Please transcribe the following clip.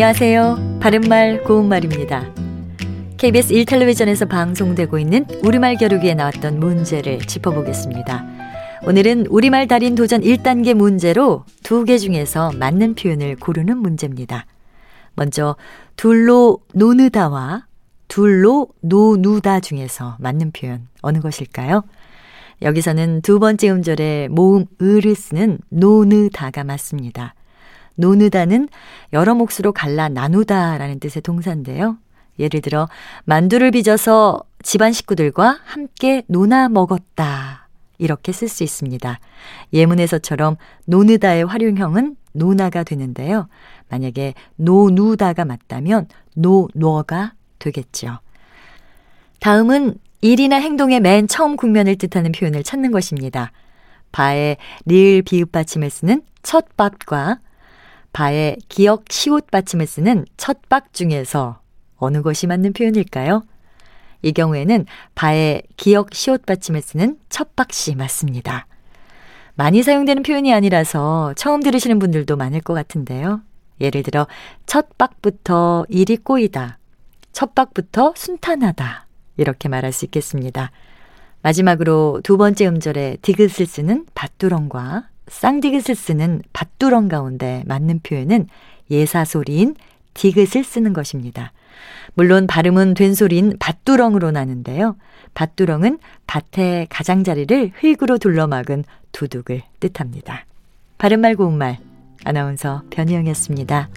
안녕하세요. 바른말 고운말입니다. KBS 1텔레비전에서 방송되고 있는 우리말 겨루기에 나왔던 문제를 짚어보겠습니다. 오늘은 우리말 달인 도전 1단계 문제로 두 개 중에서 맞는 표현을 고르는 문제입니다. 먼저 둘로 노느다와 둘로 노누다 중에서 맞는 표현 어느 것일까요? 여기서는 두 번째 음절에 모음 을을 쓰는 노느다가 맞습니다. 노느다는 여러 몫으로 갈라 나누다라는 뜻의 동사인데요. 예를 들어 만두를 빚어서 집안 식구들과 함께 노나 먹었다. 이렇게 쓸 수 있습니다. 예문에서처럼 노느다의 활용형은 노나가 되는데요. 만약에 노누다가 맞다면 노너가 되겠죠. 다음은 일이나 행동의 맨 처음 국면을 뜻하는 표현을 찾는 것입니다. 바에 리을 비읍 받침을 쓰는 첫 박과 바에 기억 시옷 받침을 쓰는 첫박 중에서 어느 것이 맞는 표현일까요? 이 경우에는 바에 기억 시옷 받침을 쓰는 첫 박씨 맞습니다. 많이 사용되는 표현이 아니라서 처음 들으시는 분들도 많을 것 같은데요. 예를 들어 첫 박부터 일이 꼬이다. 첫 박부터 순탄하다. 이렇게 말할 수 있겠습니다. 마지막으로 두 번째 음절에 디귿을 쓰는 밭두렁과 쌍디귿을 쓰는 밭두렁 가운데 맞는 표현은 예사소리인 디귿을 쓰는 것입니다. 물론 발음은 된소리인 밭두렁으로 나는데요. 밭두렁은 밭의 가장자리를 흙으로 둘러막은 두둑을 뜻합니다. 바른말 고운말 아나운서 변희영이었습니다.